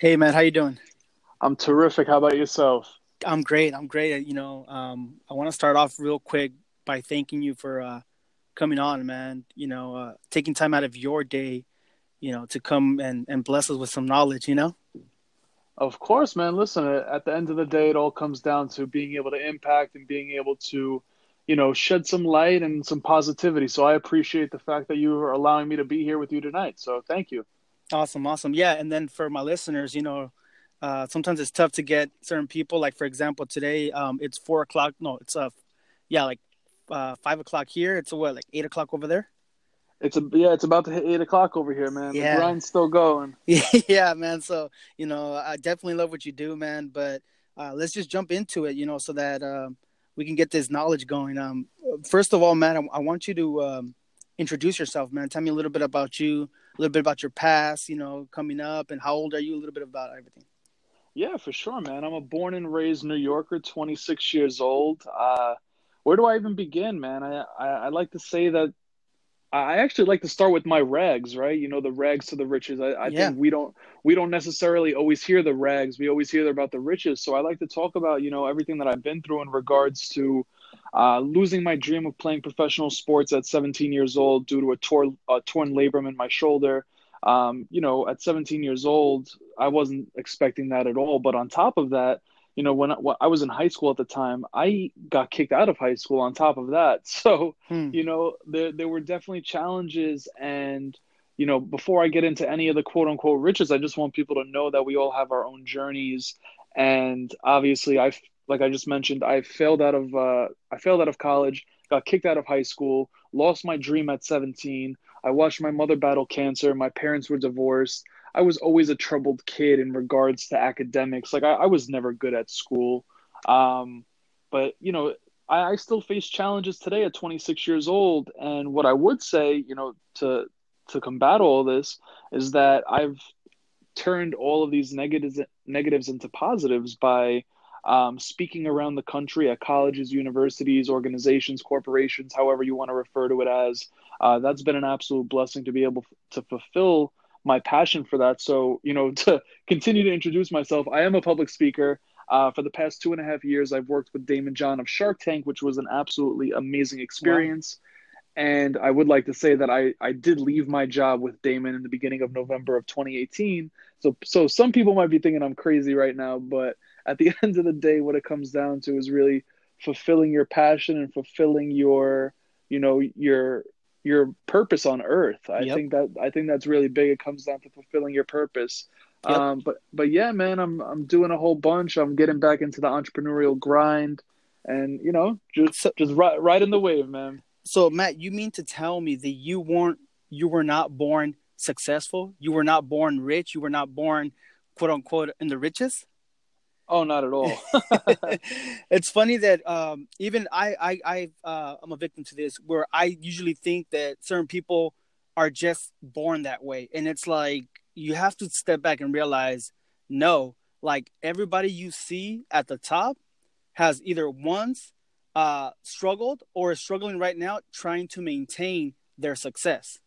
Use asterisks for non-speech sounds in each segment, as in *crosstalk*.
Hey man, how you doing? I'm terrific. How about yourself? I'm great. I'm great. You know, um, I want to start off real quick by thanking you for uh, coming on, man. You know, uh, taking time out of your day, you know, to come and, and bless us with some knowledge. You know. Of course, man. Listen, at the end of the day, it all comes down to being able to impact and being able to, you know, shed some light and some positivity. So I appreciate the fact that you are allowing me to be here with you tonight. So thank you. Awesome, awesome. Yeah, and then for my listeners, you know, uh, sometimes it's tough to get certain people. Like for example, today um, it's four o'clock. No, it's uh, yeah, like uh, five o'clock here. It's what like eight o'clock over there. It's a yeah, it's about to hit eight o'clock over here, man. Yeah. The grind's still going. *laughs* yeah, man. So you know, I definitely love what you do, man. But uh, let's just jump into it, you know, so that um, we can get this knowledge going. Um, first of all, man, I, I want you to um, introduce yourself, man. Tell me a little bit about you a little bit about your past, you know, coming up, and how old are you? A little bit about everything. Yeah, for sure, man. I'm a born and raised New Yorker, 26 years old. Uh, where do I even begin, man? I, I, I like to say that I actually like to start with my rags, right? You know, the rags to the riches. I, I yeah. think we don't we don't necessarily always hear the rags. We always hear about the riches. So I like to talk about you know everything that I've been through in regards to uh, losing my dream of playing professional sports at 17 years old due to a, tor- a torn labrum in my shoulder. Um, you know, at 17 years old, I wasn't expecting that at all. But on top of that, you know, when I, when I, was in high school at the time, I got kicked out of high school on top of that. *laughs* So, hmm. you know, there, there were definitely challenges. And, you know, before I get into any of the quote unquote riches, I just want people to know that we all have our own journeys. And obviously, I like I just mentioned, I failed out of uh, I failed out of college, got kicked out of high school, lost my dream at 17. I watched my mother battle cancer. My parents were divorced. I was always a troubled kid in regards to academics. Like I, I was never good at school. Um, but you know, I, I still face challenges today at 26 years old. And what I would say, you know, to to combat all this is that I've turned all of these negatives negatives into positives by um, speaking around the country at colleges, universities, organizations, corporations, however you want to refer to it as. Uh, that's been an absolute blessing to be able to fulfill my passion for that. So, you know, *laughs* to continue to introduce myself, I am a public speaker. Uh, for the past two and a half years, I've worked with Daymond John of Shark Tank, which was an absolutely amazing experience. Wow. And I would like to say that I, I did leave my job with Daymond in the beginning of November of 2018. So so some people might be thinking I'm crazy right now, but at the *laughs* end of the day, what it comes down to is really fulfilling your passion and fulfilling your, you know, your your purpose on earth. I yep. think that I think that's really big. It comes down to fulfilling your purpose. Yep. Um, but but yeah, man, I'm I'm doing a whole bunch. I'm getting back into the entrepreneurial grind, and you know, just just right right in the wave, man. So Matt, you mean to tell me that you weren't you were not born successful? You were not born rich? You were not born quote unquote in the riches? Oh, not at all. *laughs* it's funny that um, even I, I, I, uh, I'm a victim to this, where I usually think that certain people are just born that way, and it's like you have to step back and realize, no, like everybody you see at the top has either once uh, struggled or is struggling right now, trying to maintain their success.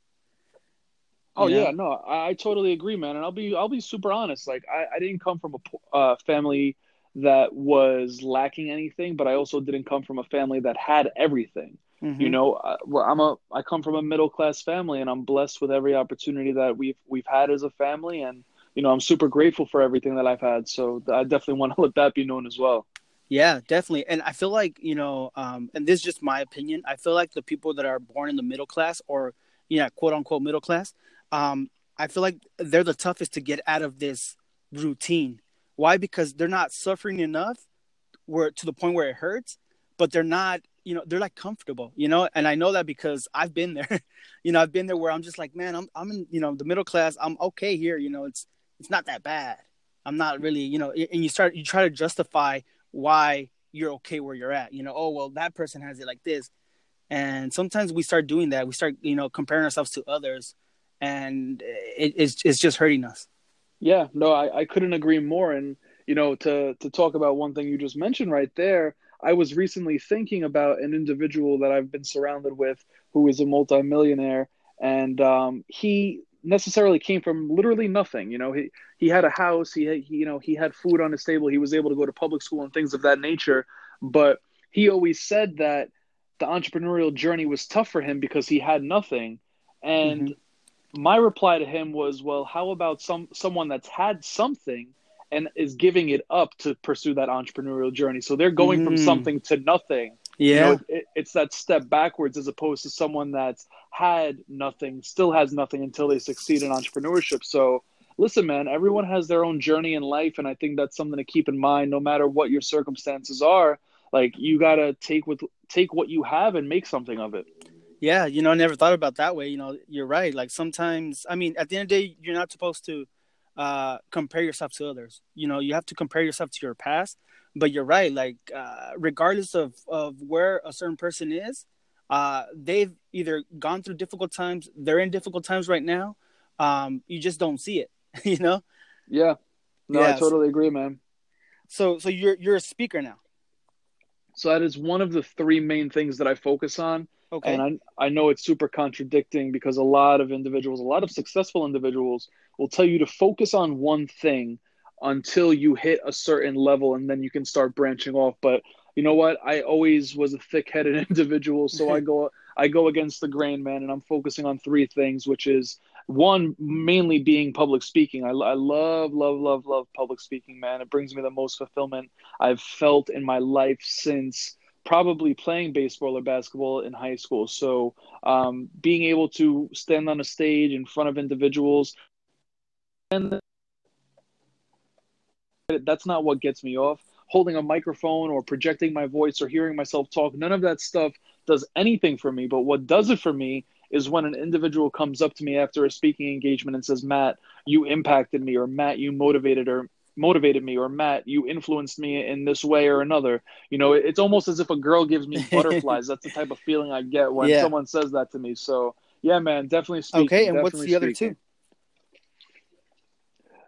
Oh yeah, yeah no, I, I, totally agree, man. And I'll be I'll be super honest. Like I, I didn't come from a uh, family that was lacking anything, but I also didn't come from a family that had everything. Mm-hmm. You know, I, I'm a I come from a middle class family, and I'm blessed with every opportunity that we've we've had as a family, and you know, I'm super grateful for everything that I've had. So I definitely want to *laughs* let that be known as well. Yeah, definitely. And I feel like, you know, um, and this is just my opinion. I feel like the people that are born in the middle class or, you know, quote unquote middle class, um, I feel like they're the toughest to get out of this routine. Why? Because they're not suffering enough where to the point where it hurts, but they're not, you know, they're like comfortable, you know. And I know that because I've been there. *laughs* you know, I've been there where I'm just like, man, I'm I'm in, you know, the middle class. I'm okay here. You know, it's it's not that bad. I'm not really, you know, and you start you try to justify why you're okay where you're at. You know, oh well, that person has it like this, and sometimes we start doing that. We start, you know, comparing ourselves to others and it, it's it's just hurting us. Yeah, no, I, I couldn't agree more. And you know, to to talk about one thing you just mentioned right there, I was recently thinking about an individual that I've been surrounded with who is a multimillionaire, and um, he necessarily came from literally nothing. You know, he he had a house, he, had, he you know he had food on his table, he was able to go to public school and things of that nature. But he always said that the entrepreneurial journey was tough for him because he had nothing. And mm-hmm. My reply to him was, well, how about some someone that's had something and is giving it up to pursue that entrepreneurial journey? So they're going mm. from something to nothing. Yeah. You know, it, it's that step backwards as opposed to someone that's had nothing, still has nothing until they succeed in entrepreneurship. So listen, man, everyone has their own journey in life. And I think that's something to keep in mind no matter what your circumstances are like you gotta take with take what you have and make something of it. Yeah, you know, I never thought about that way. You know, you're right. Like sometimes, I mean, at the end of the day, you're not supposed to uh, compare yourself to others. You know, you have to compare yourself to your past. But you're right. Like, uh, regardless of of where a certain person is, uh, they've either gone through difficult times, they're in difficult times right now. Um, you just don't see it. *laughs* you know. Yeah. No, yeah, I totally agree, man. So, so you're you're a speaker now. So that is one of the three main things that I focus on. Okay. And I, I know it's super contradicting because a lot of individuals, a lot of successful individuals will tell you to focus on one thing until you hit a certain level and then you can start branching off. But you know what? I always was a thick-headed *laughs* individual, so I *laughs* go I go against the grain, man, and I'm focusing on three things, which is one mainly being public speaking. I, I love, love, love, love public speaking, man. It brings me the most fulfillment I've felt in my life since probably playing baseball or basketball in high school. So, um, being able to stand on a stage in front of individuals and that's not what gets me off holding a microphone or projecting my voice or hearing myself talk. None of that stuff does anything for me. But what does it for me is when an individual comes up to me after a speaking engagement and says, Matt, you impacted me, or Matt, you motivated or motivated me, or Matt, you influenced me in this way or another. You know, it's almost as if a girl gives me *laughs* butterflies. That's the type of feeling I get when yeah. someone says that to me. So yeah, man, definitely speaking. Okay, and what's the speaking. other two?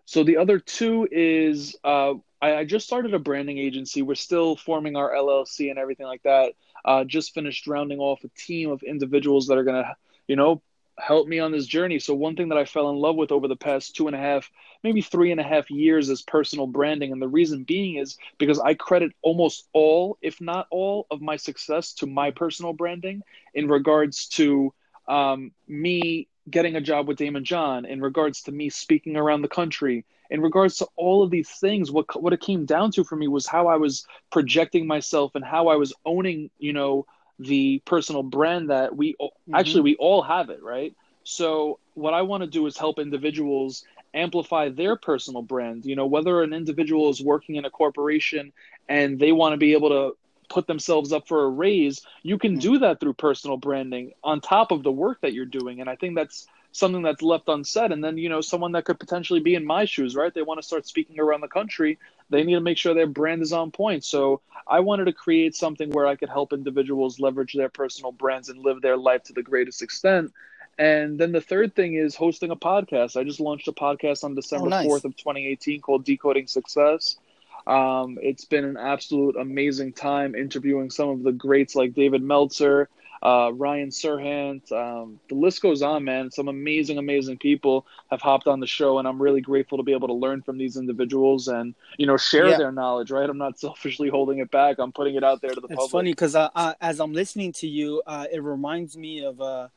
So the other two is uh, I, I, just started a branding agency. We're still forming our LLC and everything like that. Uh, just finished rounding off a team of individuals that are gonna, you know, help me on this journey. So one thing that I fell in love with over the past two and a half, maybe three and a half years is personal branding. And the reason being is because I credit almost all, if not all, of my success to my personal branding in regards to um, me getting a job with Daymond John, in regards to me speaking around the country, in regards to all of these things, what what it came down to for me was how I was projecting myself and how I was owning, you know, the personal brand that we mm-hmm. actually we all have it, right? So what I want to do is help individuals amplify their personal brand. You know, whether an individual is working in a corporation and they want to be able to put themselves up for a raise, you can do that through personal branding on top of the work that you're doing. And I think that's something that's left unsaid. And then, you know, someone that could potentially be in my shoes, right? They want to start speaking around the country. They need to make sure their brand is on point. So I wanted to create something where I could help individuals leverage their personal brands and live their life to the greatest extent. And then the third thing is hosting a podcast. I just launched a podcast on December oh, nice. 4th of 2018 called Decoding Success. Um, it's been an absolute amazing time interviewing some of the greats like David Meltzer, uh, Ryan Serhant. Um, the list goes on, man. Some amazing, amazing people have hopped on the show, and I'm really grateful to be able to learn from these individuals and you know share yeah. their knowledge. Right? I'm not *laughs* selfishly holding it back. I'm putting it out there to the it's public. It's funny because as I'm listening to you, uh, it reminds me of. Uh,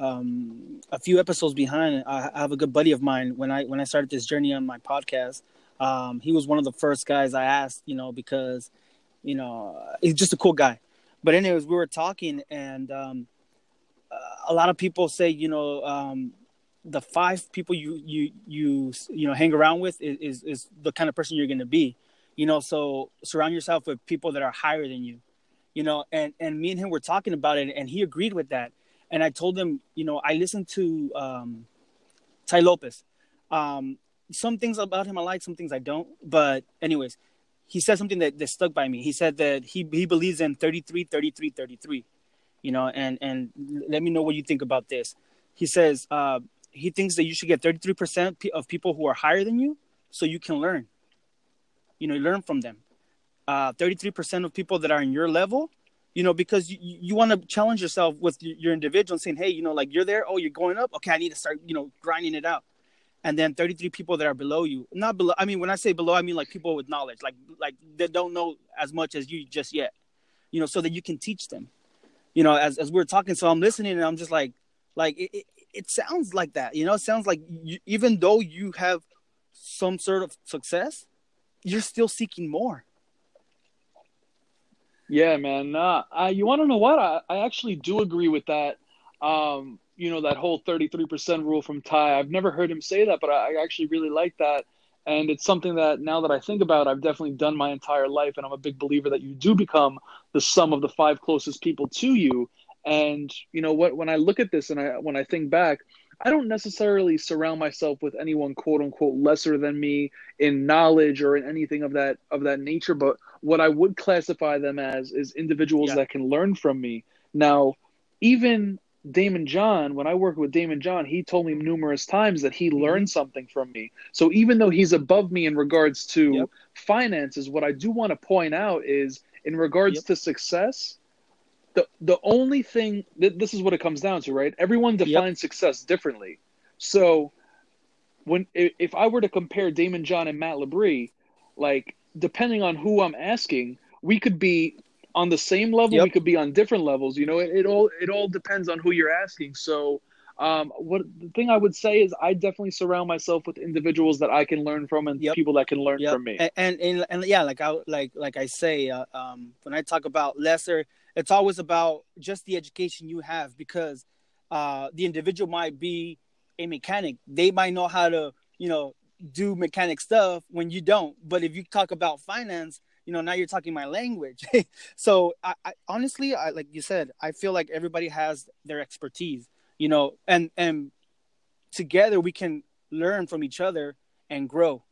um, a few episodes behind, I have a good buddy of mine. When I when I started this journey on my podcast, um, he was one of the first guys I asked, you know, because, you know, he's just a cool guy. But anyways, we were talking, and um, a lot of people say, you know, um, the five people you you you you know hang around with is is, is the kind of person you're going to be, you know. So surround yourself with people that are higher than you, you know. And and me and him were talking about it, and he agreed with that. And I told him, you know, I listened to um, Tai Lopez. Um, some things about him I like, some things I don't. But anyways, he said something that, that stuck by me. He said that he he believes in 33, 33, 33. You know, and and let me know what you think about this. He says uh, he thinks that you should get 33% of people who are higher than you so you can learn. You know, learn from them. Uh, 33% of people that are in your level, you know, because you, you want to challenge yourself with your individual saying, hey, you know, like you're there, oh, you're going up, okay, I need to start, you know, grinding it out. And then 33 people that are below you, not below. I mean, when I say below, I mean like people with knowledge, like like they don't know as much as you just yet, you know, so that you can teach them. You know, as as we're talking, so I'm listening and I'm just like, like it, it, it sounds like that, you know, it sounds like you, even though you have some sort of success, you're still seeking more yeah, man. Uh, I, you want to know what? I, I actually do agree with that. Um, you know, that whole 33% rule from Ty. I've never heard him say that, but I, actually really like that. And it's something that now that I think about, I've definitely done my entire life. And I'm a big believer that you do become the sum of the five closest people to you. And, you know, what, when I look at this and I, when I think back, I don't necessarily surround myself with anyone quote unquote lesser than me in knowledge or in anything of that of that nature, but what I would classify them as is individuals yeah. that can learn from me. Now, even Daymond John, when I worked with Daymond John, he told me numerous times that he mm-hmm. learned something from me. So even though he's above me in regards to yep. finances, what I do want to point out is in regards yep. to success, the the only thing th- this is what it comes down to, right? Everyone defines yep. success differently. So when if I were to compare Daymond John and Matt Lebris, like depending on who I'm asking, we could be on the same level. Yep. We could be on different levels. You know, it, it all it all depends on who you're asking. So, um, what the thing I would say is, I definitely surround myself with individuals that I can learn from and yep. people that can learn yep. from me. And, and, and and yeah, like I like like I say, uh, um, when I talk about lesser, it's always about just the education you have because uh, the individual might be a mechanic. They might know how to, you know, do mechanic stuff when you don't. But if you talk about finance, you know, now you're talking my language. *laughs* so I, I honestly, I like you said, I feel like everybody has their expertise, you know, and and together we can learn from each other and grow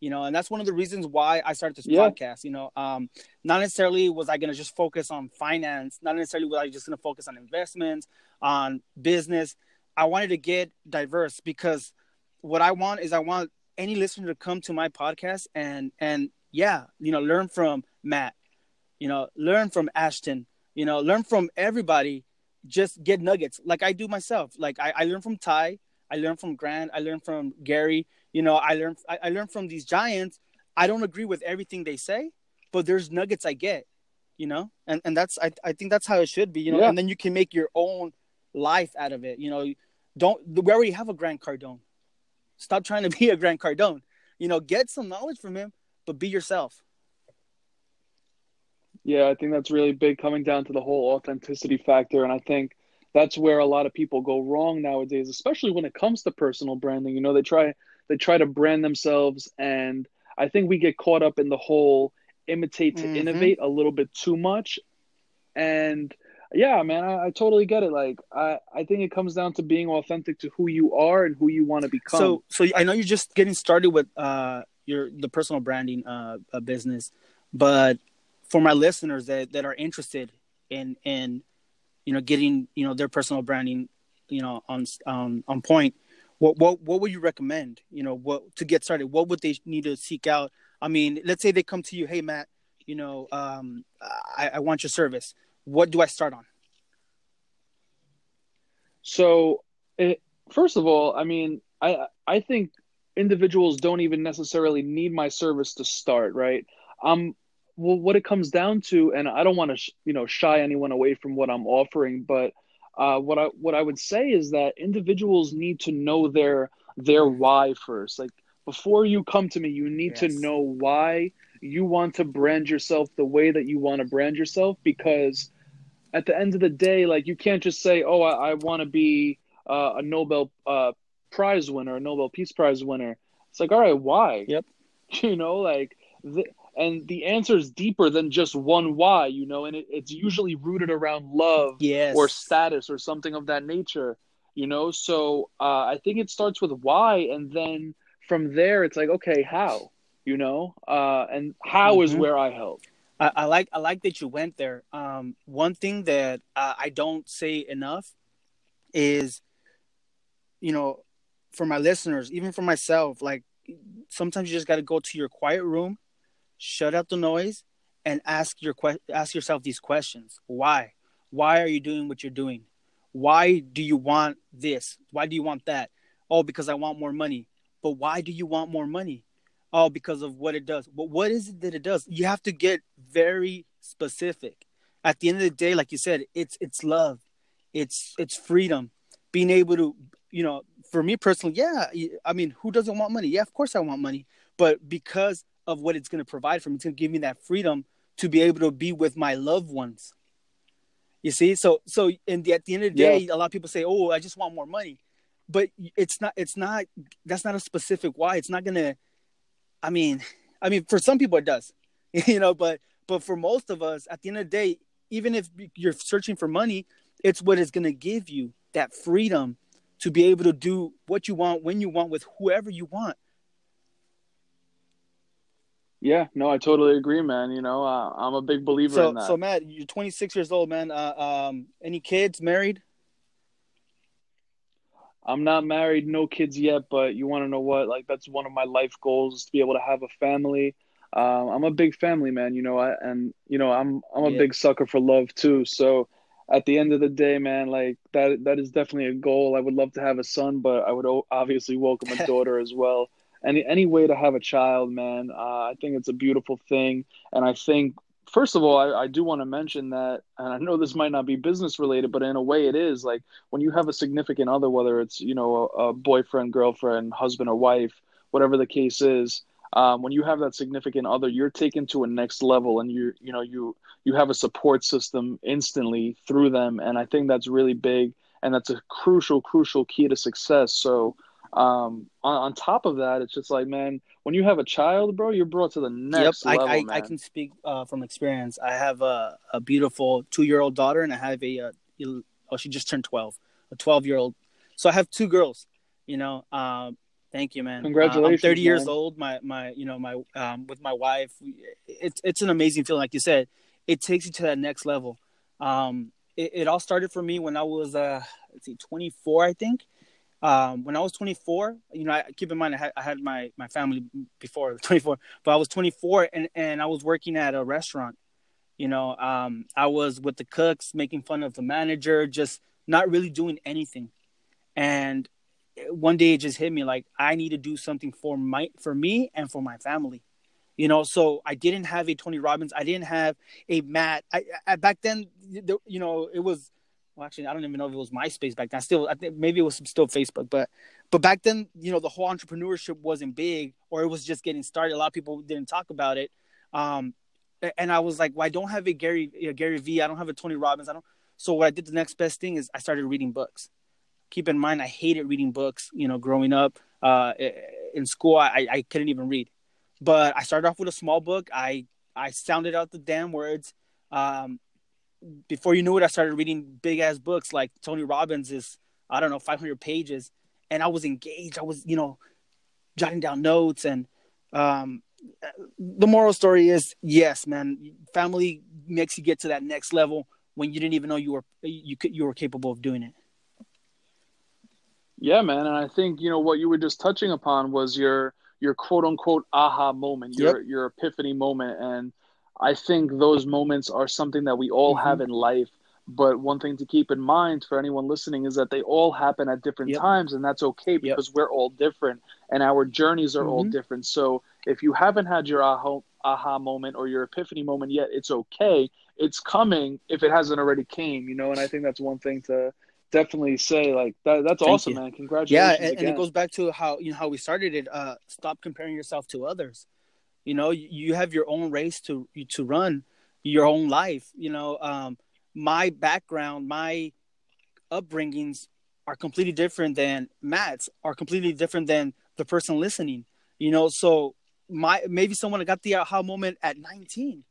you know and that's one of the reasons why i started this yeah. podcast you know um not necessarily was i going to just focus on finance not necessarily was i just going to focus on investments on business i wanted to get diverse because what i want is i want any listener to come to my podcast and and yeah, you know, learn from Matt, you know, learn from Ashton, you know, learn from everybody. Just get nuggets like I do myself. Like I, I learn from Ty, I learn from Grant, I learn from Gary. You know, I learn I, I learn from these giants. I don't agree with everything they say, but there's nuggets I get. You know, and and that's I I think that's how it should be. You know, yeah. and then you can make your own life out of it. You know, don't we already have a Grant Cardone. Stop trying to be a Grant Cardone. You know, get some knowledge from him, but be yourself. Yeah, I think that's really big coming down to the whole authenticity factor. And I think that's where a lot of people go wrong nowadays, especially when it comes to personal branding. You know, they try they try to brand themselves and I think we get caught up in the whole imitate to mm-hmm. innovate a little bit too much. And yeah, man, I, I, totally get it. Like, I, I think it comes down to being authentic to who you are and who you want to become. So, so I know you're just getting started with uh your the personal branding uh, business, but for my listeners that that are interested in in you know getting you know their personal branding you know on on on point, what what what would you recommend? You know, what to get started? What would they need to seek out? I mean, let's say they come to you, hey Matt, you know, um, I, I want your service what do I start on? So, it, first of all, I mean, I I think individuals don't even necessarily need my service to start, right? Um, well, what it comes down to, and I don't want to, sh- you know, shy anyone away from what I'm offering, but uh, what I what I would say is that individuals need to know their their why first. Like before you come to me, you need yes. to know why you want to brand yourself the way that you want to brand yourself because at the end of the day, like you can't just say, "Oh, I, I want to be uh, a Nobel uh, Prize winner, a Nobel Peace Prize winner." It's like, all right, why? Yep. *laughs* You know, like, the, and the answer is deeper than just one why. You know, and it, it's usually rooted around love, yes. or status, or something of that nature. You know, so uh, I think it starts with why, and then from there, it's like, okay, how? You know, uh, and how mm-hmm. is where I help. I, I, like I like that you went there. Um, one thing that uh, I don't say enough is, you know, for my listeners, even for myself, like sometimes you just got to go to your quiet room, shut out the noise, and ask your que- ask yourself these questions. Why? Why are you doing what you're doing? Why do you want this? Why do you want that? Oh, because I want more money. But why do you want more money? Oh, because of what it does. But what is it that it does? You have to get very specific. At the end of the day, like you said, it's it's love. It's it's freedom. Being able to, you know, for me personally, yeah, I mean, who doesn't want money? Yeah, of course I want money. But because of what it's going to provide for me, it's going to give me that freedom to be able to be with my loved ones. You see, so so in the, at the end of the day, yeah. a lot of people say, "Oh, I just want more money," but it's not. It's not. That's not a specific why. It's not gonna. I mean, I mean, for some people it does, *laughs* you know, but but for most of us, at the end of the day, even if you're searching for money, it's what is gonna give you that freedom to be able to do what you want when you want with whoever you want. Yeah, no, I totally agree, man. You know, uh, I'm a big believer so, in that. So, Matt, you're 26 years old, man. Uh, um, any kids? Married? I'm not married, no kids yet, but you want to know what? Like, that's one of my life goals is to be able to have a family. Um, I'm a big family man, you know, I, and you know, I'm I'm a yeah. big sucker for love too. So, at the end of the day, man, like that that is definitely a goal. I would love to have a son, but I would obviously welcome a *laughs* daughter as well any any way to have a child, man. Uh, I think it's a beautiful thing, and I think first of all, I, I do want to mention that, and I know this might not be business related, but in a way it is. Like when you have a significant other, whether it's you know a, a boyfriend, girlfriend, husband, or wife, whatever the case is, um, when you have that significant other, you're taken to a next level, and you you know you you have a support system instantly through them, and I think that's really big, and that's a crucial crucial key to success. So um, on, on, top of that, it's just like, man, when you have a child, bro, you're brought to the next yep, level. I, I, I can speak uh, from experience. I have a, a beautiful two year old daughter, and I have a, a, oh, she just turned twelve, a twelve year old. So I have two girls. You know, um, thank you, man. Congratulations. Uh, I'm 30 man. years old. My my, you know, my um, with my wife, it's it's an amazing feeling. Like you said, it takes you to that next level. Um, it, it all started for me when I was uh, let's see, 24, I think um, when I was 24, you know, I, keep in mind I had, I had my, my family before *laughs* 24, but I was 24 and, and I was working at a restaurant. You know, um, I was with the cooks, making fun of the manager, just not really doing anything. And one day it just hit me like I need to do something for my for me and for my family. You know, so I didn't have a Tony Robbins. I didn't have a Matt. I, I back then, you know, it was well, actually, I don't even know if it was MySpace back then. Still, I think maybe it was still Facebook, but but back then, you know, the whole entrepreneurship wasn't big, or it was just getting started. A lot of people didn't talk about it. Um, and I was like, well, I don't have a Gary a Gary V. I don't have a Tony Robbins. I don't. So what I did the next best thing is I started reading books. Keep in mind, I hated reading books. You know, growing up uh, in school, I, I couldn't even read. But I started off with a small book. I I sounded out the damn words. Um, before you knew it, I started reading big ass books like Tony Robbins is I don't know 500 pages, and I was engaged. I was you know jotting down notes, and um, the moral story is yes, man, family makes you get to that next level when you didn't even know you were you could you were capable of doing it. Yeah, man, and I think you know what you were just touching upon was your your quote unquote aha moment, your yep. your epiphany moment, and I think those moments are something that we all mm-hmm. have in life. But one thing to keep in mind for anyone listening is that they all happen at different yep. times, and that's okay because yep. we're all different and our journeys are mm-hmm. all different. So if you haven't had your aha, aha moment or your epiphany moment yet, it's okay. It's coming if it hasn't already came, you know. And I think that's one thing to definitely say. Like that, that's Thank awesome, you. man. Congratulations! Yeah, and, and, it goes back to how you know how we started it. Uh, stop comparing yourself to others you know you have your own race to to run your own life you know um, my background my upbringings are completely different than matt's are completely different than the person listening you know so my maybe someone got the aha moment at 19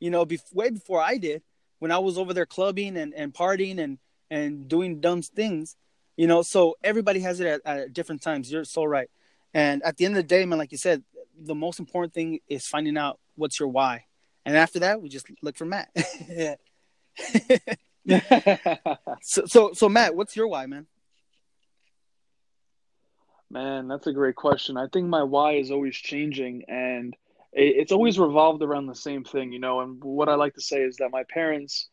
you know be- way before i did when i was over there clubbing and, and partying and and doing dumb things you know so everybody has it at, at different times you're so right and at the end of the day man like you said the most important thing is finding out what's your why, and after that, we just look for Matt. *laughs* so, so, so Matt, what's your why, man? Man, that's a great question. I think my why is always changing, and it's always revolved around the same thing, you know. And what I like to say is that my parents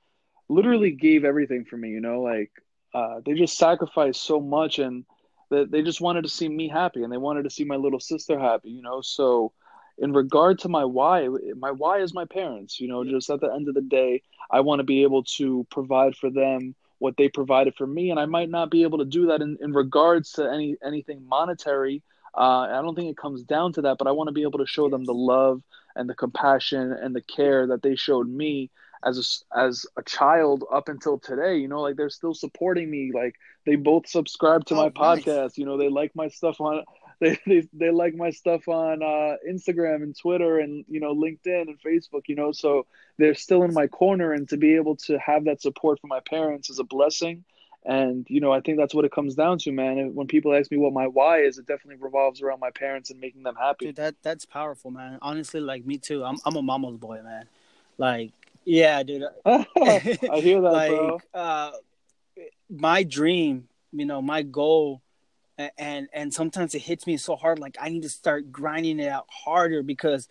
literally gave everything for me, you know, like uh, they just sacrificed so much and that they just wanted to see me happy and they wanted to see my little sister happy, you know. So, in regard to my why, my why is my parents, you know, just at the end of the day, I want to be able to provide for them what they provided for me and I might not be able to do that in, in regards to any anything monetary uh, I don't think it comes down to that, but I want to be able to show them the love and the compassion and the care that they showed me as a, as a child up until today. You know, like they're still supporting me. Like they both subscribe to oh, my nice. podcast. You know, they like my stuff on *laughs* they they, they like my stuff on uh, Instagram and Twitter and you know LinkedIn and Facebook. You know, so they're still in my corner, and to be able to have that support from my parents is a blessing and you know, I think that's what it comes down to, man. When people ask me what my why is, it definitely revolves around my parents and making them happy. Dude, that that's powerful, man. Honestly, like me too. I'm I'm a mama's boy, man. Like, yeah, dude. *laughs* *laughs* I hear that, like, bro. Uh, my dream, you know, my goal, and and sometimes it hits me so hard. Like I need to start grinding it out harder because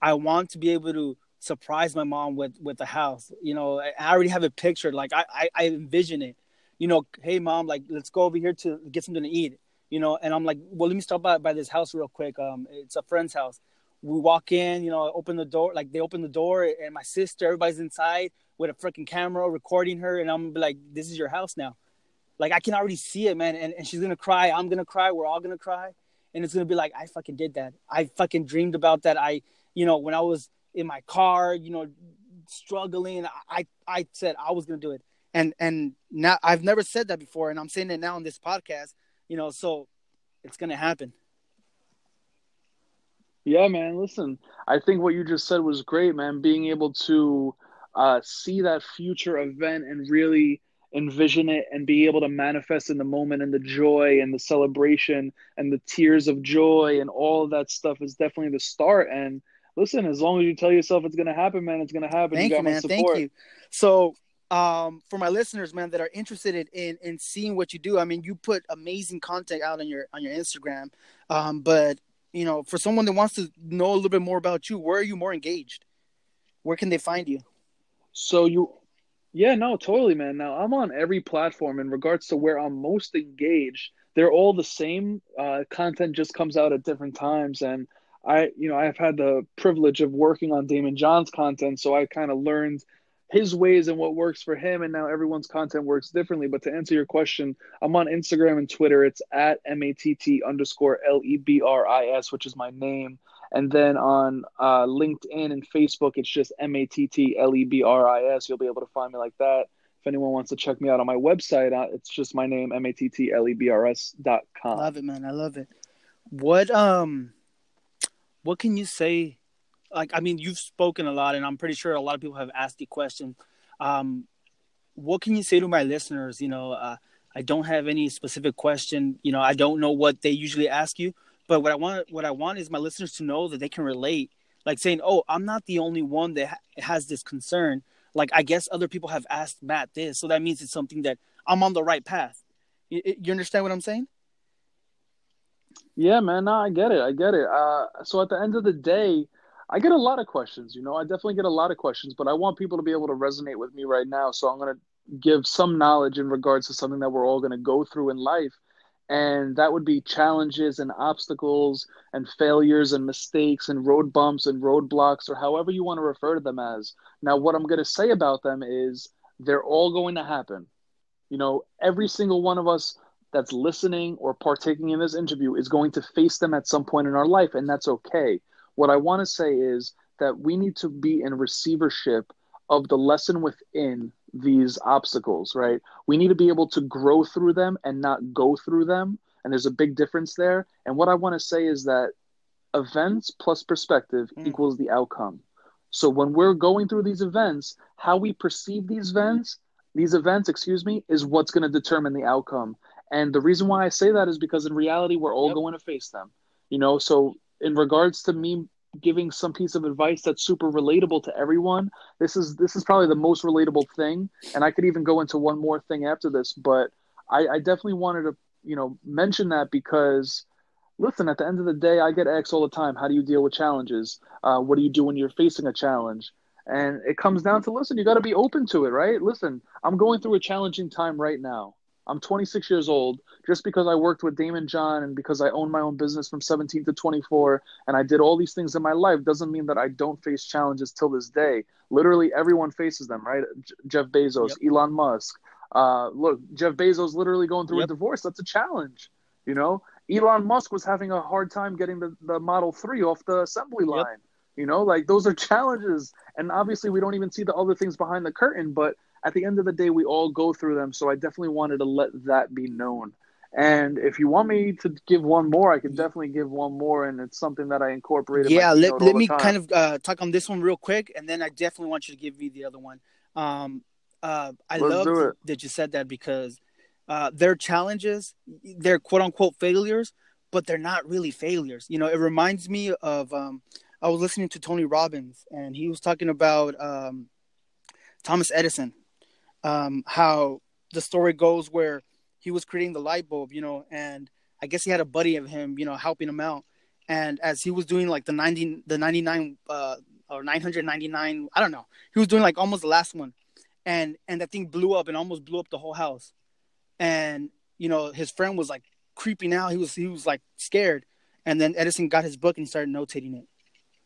I want to be able to surprise my mom with with a house. You know, I already have it pictured. Like I I, I envision it you know, hey mom, like let's go over here to get something to eat, you know. And I'm like, well, let me stop by by this house real quick. Um, it's a friend's house. We walk in, you know, open the door, like they open the door, and my sister, everybody's inside with a freaking camera recording her, and I'm like, this is your house now. Like I can already see it, man. And, and she's gonna cry. I'm gonna cry. We're all gonna cry, and it's gonna be like, I fucking did that. I fucking dreamed about that. I, you know, when I was in my car, you know, struggling, I I said I was gonna do it and and now I've never said that before, and I'm saying it now on this podcast. You know, so it's gonna happen. Yeah, man. Listen, I think what you just said was great, man. Being able to uh, see that future event and really envision it and be able to manifest in the moment and the joy and the celebration and the tears of joy and all of that stuff is definitely the start. And listen, as long as you tell yourself it's going to happen, man, it's going to happen. Thank you, you man. Thank you. So um, for my listeners, man, that are interested in in seeing what you do. I mean, you put amazing content out on your on your Instagram, um, but you know, for someone that wants to know a little bit more about you, where are you more engaged? Where can they find you? So you, yeah, no, totally, man. Now I'm on every platform in regards to where I'm most engaged. They're all the same. Uh, content just comes out at different times, and I, you know, I've had the privilege of working on Daymond John's content, so I kind of learned his ways and what works for him and now everyone's content works differently. But to answer your question i'm on instagram and twitter. It's at m-a-t-t underscore l-e-b-r-i-s which is my name. And then on uh, linkedin and facebook it's just m-a-t-t-l-e-b-r-i-s you'll be able to find me like that. If anyone wants to check me out on my website uh, it's just my name m-a-t-t-l-e-b-r-s dot com. Love it man. I love it. What um what can you say like I mean, you've spoken a lot, and I'm pretty sure a lot of people have asked the question. Um, what can you say to my listeners? You know, uh, I don't have any specific question. You know, I don't know what they usually ask you, but what I want, what I want is my listeners to know that they can relate. Like saying, "Oh, I'm not the only one that ha- has this concern." Like I guess other people have asked Matt this, so that means it's something that I'm on the right path. You, you understand what I'm saying? Yeah, man. No, I get it. I get it. Uh, so at the end of the day, I get a lot of questions, you know, I definitely get a lot of questions, but I want people to be able to resonate with me right now. So I'm going to give some knowledge in regards to something that we're all going to go through in life. And that would be challenges and obstacles and failures and mistakes and road bumps and roadblocks or however you want to refer to them as. Now, what I'm going to say about them is they're all going to happen. You know, every single one of us that's listening or partaking in this interview is going to face them at some point in our life, and that's okay. What I want to say is that we need to be in receivership of the lesson within these obstacles, right? We need to be able to grow through them and not go through them. And there's a big difference there. And what I want to say is that events plus perspective mm. equals the outcome. So when we're going through these events, how we perceive these events, these events, excuse me, is what's going to determine the outcome. And the reason why I say that is because in reality, we're all yep. going to face them. You know, so in regards to me giving some piece of advice that's super relatable to everyone this is this is probably the most relatable thing and i could even go into one more thing after this but i, I definitely wanted to you know mention that because listen, at the end of the day, I get asked all the time, how do you deal with challenges? Uh, what do you do when you're facing a challenge? And it comes down to listen, you got to be open to it, right? Listen, I'm going through a challenging time right now. I'm 26 years old. Just because I worked with Daymond John and because I own my own business from 17 to 24 and I did all these things in my life doesn't mean that I don't face challenges till this day. Literally, everyone faces them, right? J- Jeff Bezos, yep. Elon Musk. Uh, look, Jeff Bezos literally going through yep. a divorce. That's a challenge, you know? Elon Musk was having a hard time getting the, the Model 3 off the assembly line. Yep. You know, like those are challenges. And obviously, we don't even see the other things behind the curtain, but at the end of the day, we all go through them. So I definitely wanted to let that be known. And if you want me to give one more, I can definitely give one more, and it's something that I incorporated. Yeah, let, let me kind of uh, talk on this one real quick, and then I definitely want you to give me the other one. Um, uh, I Let's love that you said that because uh, their challenges, they're quote unquote failures, but they're not really failures. You know, it reminds me of um, I was listening to Tony Robbins, and he was talking about um, Thomas Edison, um, how the story goes where he was creating the light bulb, you know, and I guess he had a buddy of him, you know, helping him out. And as he was doing like the 90, the 99, uh, or 999, I don't know, he was doing like almost the last one. And, and that thing blew up and almost blew up the whole house. And, you know, his friend was like creeping out. He was, he was like scared. And then Edison got his book and he started notating it.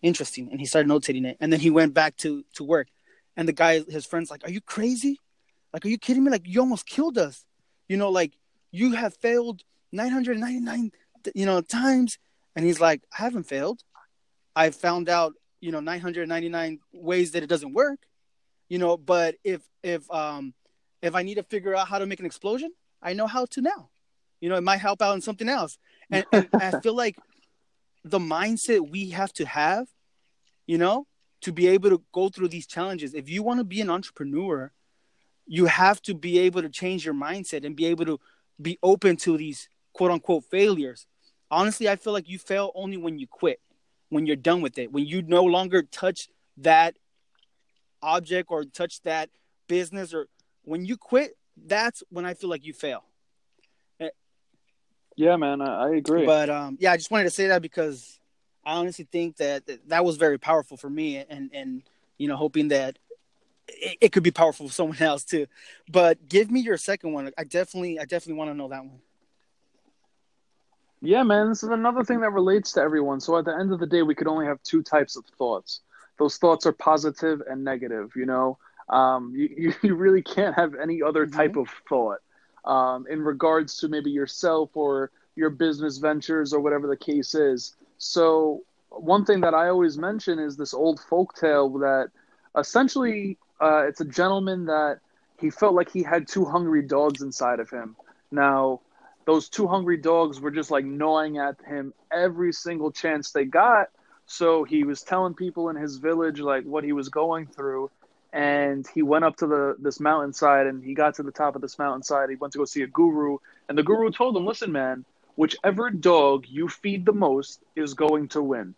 Interesting. And he started notating it. And then he went back to, to work. And the guy, his friend's like, are you crazy? Like, are you kidding me? Like, you almost killed us. You know, like you have failed 999, you know, times. And he's like, I haven't failed. I found out, you know, 999 ways that it doesn't work. You know, but if if um if I need to figure out how to make an explosion, I know how to now. You know, it might help out in something else. And, and I feel like the mindset we have to have, you know, to be able to go through these challenges. If you want to be an entrepreneur, you have to be able to change your mindset and be able to be open to these quote unquote failures. Honestly, I feel like you fail only when you quit, when you're done with it, when you no longer touch that object or touch that business, or when you quit, that's when I feel like you fail. Yeah, man, I, I agree. But um, yeah, I just wanted to say that because I honestly think that that was very powerful for me, and and you know, hoping that it, it, could be powerful for someone *laughs* else too. But give me your second one. I definitely, I definitely want to know that one. Yeah, man, this is another thing that relates to everyone. So at the end of the day, we could only have two types of thoughts. Those thoughts are positive and negative. You know, um, you *laughs* you really can't have any other mm-hmm. type of thought um, in regards to maybe yourself or your business ventures or whatever the case is. So one thing that I always mention is this old folk tale that essentially uh, it's a gentleman that he felt like he had two hungry dogs inside of him. Now, those two hungry dogs were just like gnawing at him every single chance they got. So he was telling people in his village like what he was going through, and he went up to the this mountainside and he got to the top of this mountainside. He went to go see a guru, and the guru told him, "Listen, man, whichever dog you feed the most is going to win."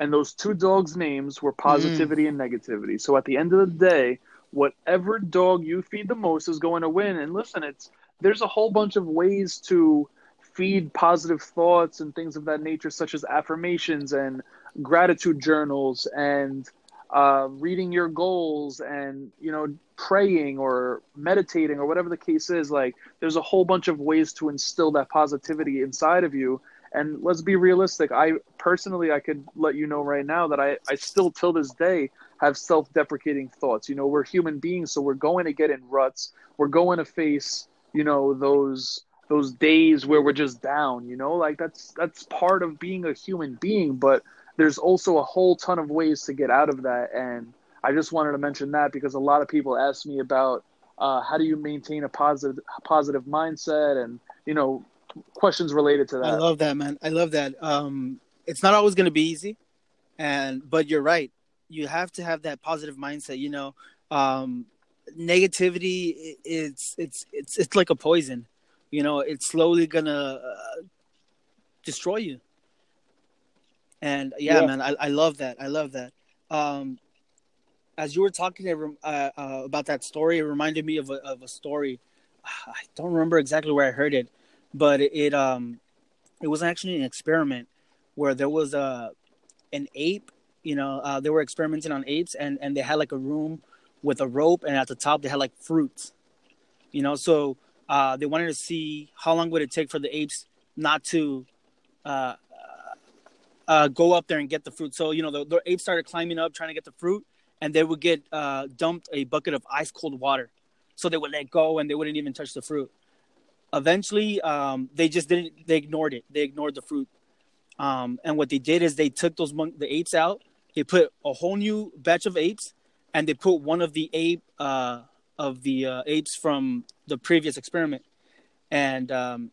And those two dogs' names were positivity mm. and negativity. So at the end of the day, whatever dog you feed the most is going to win. And listen, it's there's a whole bunch of ways to feed positive thoughts and things of that nature, such as affirmations and gratitude journals and uh, reading your goals and you know praying or meditating or whatever the case is. Like there's a whole bunch of ways to instill that positivity inside of you and let's be realistic. I personally, I could let you know right now that I, I still till this day have self-deprecating thoughts. You know, we're human beings, so we're going to get in ruts. We're going to face, you know, those those days where we're just down. You know, like that's that's part of being a human being. But there's also a whole ton of ways to get out of that. And I just wanted to mention that because a lot of people ask me about uh, how do you maintain a positive positive mindset and you know questions related to that. I love that, man. I love that. Um, it's not always going to be easy, and but you're right. You have to have that positive mindset. You know, um, negativity it's it's it's it's like a poison. You know, it's slowly gonna uh, destroy you. And yeah, yeah, man, I, I love that. I love that. Um, as you were talking uh, uh, about that story, it reminded me of a, of a story. *sighs* I don't remember exactly where I heard it, but it um it was actually an experiment where there was a an ape. You know, uh, they were experimenting on apes, and and they had like a room with a rope, and at the top they had like fruits. You know, so uh, they wanted to see how long would it take for the apes not to uh, uh, go up there and get the fruit. So you know, the, the apes started climbing up trying to get the fruit, and they would get uh, dumped a bucket of ice cold water. So they would let go and they wouldn't even touch the fruit. Eventually, um, they just didn't. They ignored it. They ignored the fruit. Um, and what they did is they took those mon- the apes out. They put a whole new batch of apes, and they put one of the ape uh, of the uh, apes from the previous experiment. And um,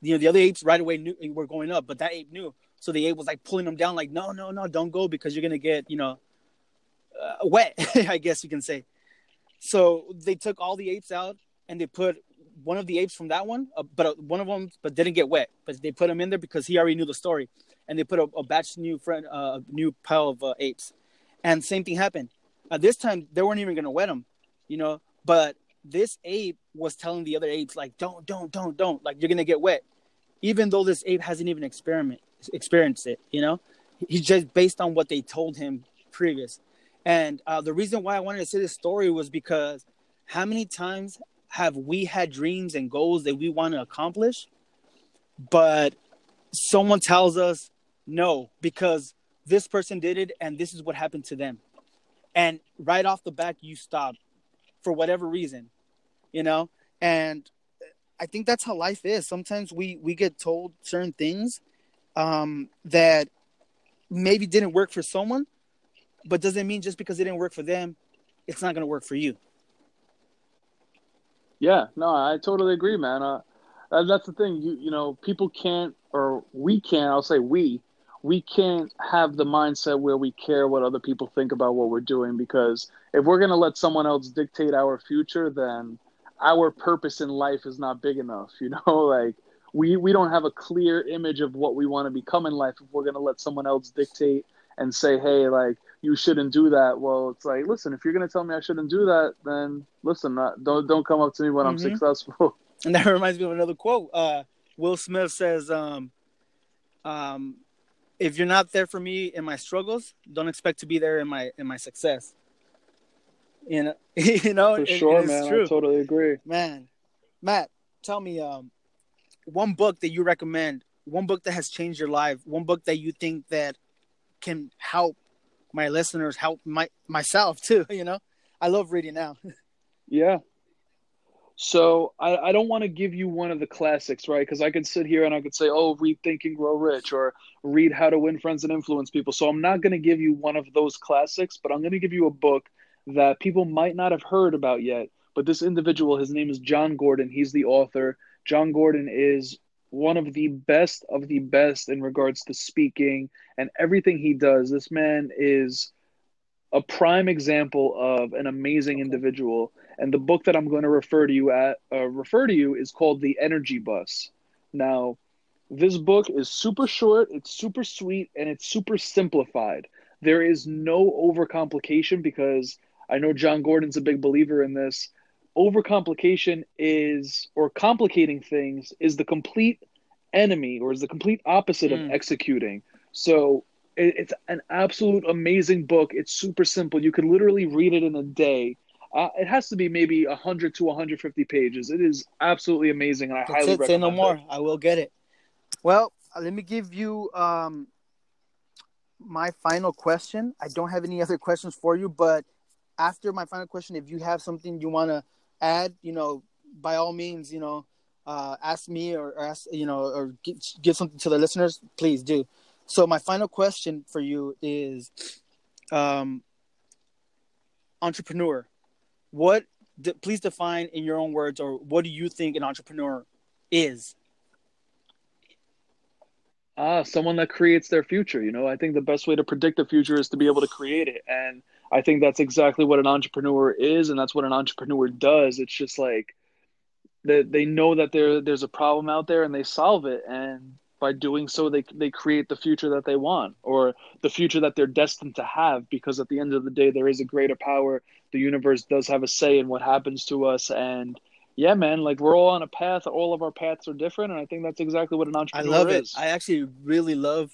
you know the other apes right away knew were going up, but that ape knew. So the ape was like pulling them down, like, no, no, no, don't go because you're gonna get, you know, uh, wet. *laughs* I guess you can say. So they took all the apes out and they put one of the apes from that one, uh, but uh, one of them, but didn't get wet. But they put him in there because he already knew the story, and they put a, a batch new friend, uh, a uh, new pile of uh, apes, and same thing happened. This time, they weren't even gonna wet him, you know. But this ape was telling the other apes like, "Don't, don't, don't, don't! Like you're gonna get wet," even though this ape hasn't even experiment experienced it. You know, he's just based on what they told him previous. And uh, the reason why I wanted to say this story was because how many times have we had dreams and goals that we want to accomplish, but someone tells us no because this person did it and this is what happened to them. And right off the back, you stop for whatever reason, you know? And I think that's how life is. Sometimes we, we get told certain things um, that maybe didn't work for someone, but doesn't mean just because it didn't work for them, it's not going to work for you. Yeah, no, I totally agree, man. Uh, that's the thing. You you know, people can't, or we can't. I'll say we. We can't have the mindset where we care what other people think about what we're doing because if we're gonna let someone else dictate our future, then our purpose in life is not big enough. *laughs* You know, like we we don't have a clear image of what we want to become in life if we're gonna let someone else dictate and say, hey, like you shouldn't do that. Well, it's like, listen, if you're gonna tell me I shouldn't do that, then listen, not, don't don't come up to me when mm-hmm. I'm successful. *laughs* And that reminds me of another quote. Uh, Will Smith says, um, um, "If you're not there for me in my struggles, don't expect to be there in my in my success." You know, *laughs* you know, for it, sure, man. True. I totally agree, man. Matt, tell me, um, one book that you recommend, one book that has changed your life, one book that you think that can help my listeners, help my myself too. *laughs* You know, I love reading now. *laughs* yeah. So I, I don't want to give you one of the classics, right? Because I could sit here and I could say, oh, read Think and Grow Rich or read How to Win Friends and Influence People. So I'm not going to give you one of those classics, but I'm going to give you a book that people might not have heard about yet. But this individual, his name is Jon Gordon. He's the author. Jon Gordon is one of the best of the best in regards to speaking and everything he does. This man is a prime example of an amazing individual. And the book that I'm going to refer to you at uh, refer to you is called The Energy Bus. Now, this book is super short, it's super sweet, and it's super simplified. There is no overcomplication because I know Jon Gordon's a big believer in this overcomplication is or complicating things is the complete enemy or is the complete opposite mm. of executing. So it, it's an absolute amazing book. It's super simple. You could literally read it in a day. Uh, it has to be maybe 100 to 150 pages. It is absolutely amazing and i That's highly it. recommend say no more it. i will get it. Well uh, let me give you um, my final question. I don't have any other questions for you but after my final question if you have something you want to add, you know, by all means, you know, uh, ask me or, or ask, you know, or give, give something to the listeners, please do. So my final question for you is, um, entrepreneur. What? De- please define in your own words, or what do you think an entrepreneur is? Ah, someone that creates their future. You know, I think the best way to predict the future is to be able to create it, and I think that's exactly what an entrepreneur is, and that's what an entrepreneur does. It's just like they they know that there there's a problem out there, and they solve it, and by doing so, they they create the future that they want, or the future that they're destined to have. Because at the end of the day, there is a greater power. The universe does have a say in what happens to us, and yeah, man, like we're all on a path. All of our paths are different, and I think that's exactly what an entrepreneur I love is. it. I actually really love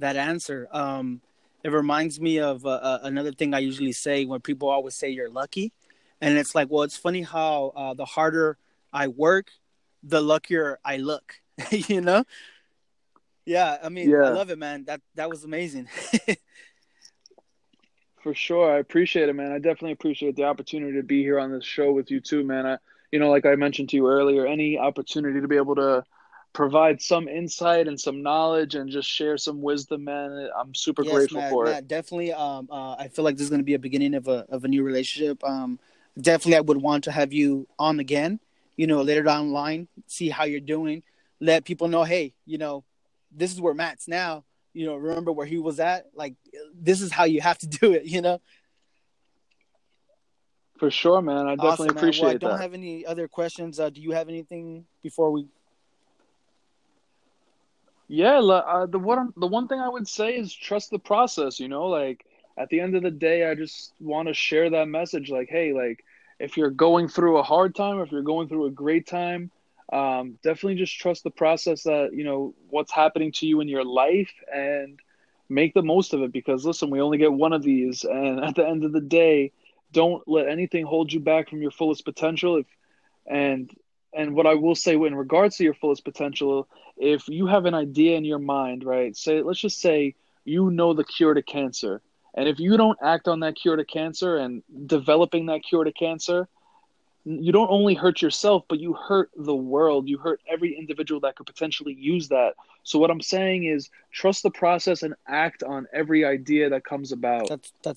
that answer. Um, it reminds me of uh, uh, another thing I usually say when people always say you're lucky, and it's like, well, it's funny how uh, the harder I work, the luckier I look. *laughs* you know? Yeah, I mean, I love it, man. That that was amazing. *laughs* For sure, I appreciate it, man. I definitely appreciate the opportunity to be here on this show with you too, man. I, you know, like I mentioned to you earlier, any opportunity to be able to provide some insight and some knowledge and just share some wisdom, man. I'm super yes, grateful man, for it. definitely. Um, uh, I feel like this is going to be a beginning of a of a new relationship. Um, definitely, I would want to have you on again. You know, later down the line, see how you're doing. Let people know, hey, you know, this is where Matt's now. You know, remember where he was at. Like, this is how you have to *laughs* do it. You know, For sure, man. I definitely awesome, man. appreciate Well, I don't that. have any other questions. Uh, do you have anything before we? Yeah, uh, the one the one thing I would say is trust the process, you know, like at the end of the day, I just want to share that message like, hey, like if you're going through a hard time, if you're going through a great time, um, definitely just trust the process that, you know, what's happening to you in your life and make the most of it because listen, we only get one of these and *laughs* at the end of the day, don't let anything hold you back from your fullest potential if and and what I will say in regards to your fullest potential if you have an idea in your mind, right? Say, let's just say you know the cure to cancer, and if you don't act on that cure to cancer and developing that cure to cancer, you don't only hurt yourself, but you hurt the world. You hurt every individual that could potentially use that. So what I'm saying is, trust the process and act on every idea that comes about. That's that's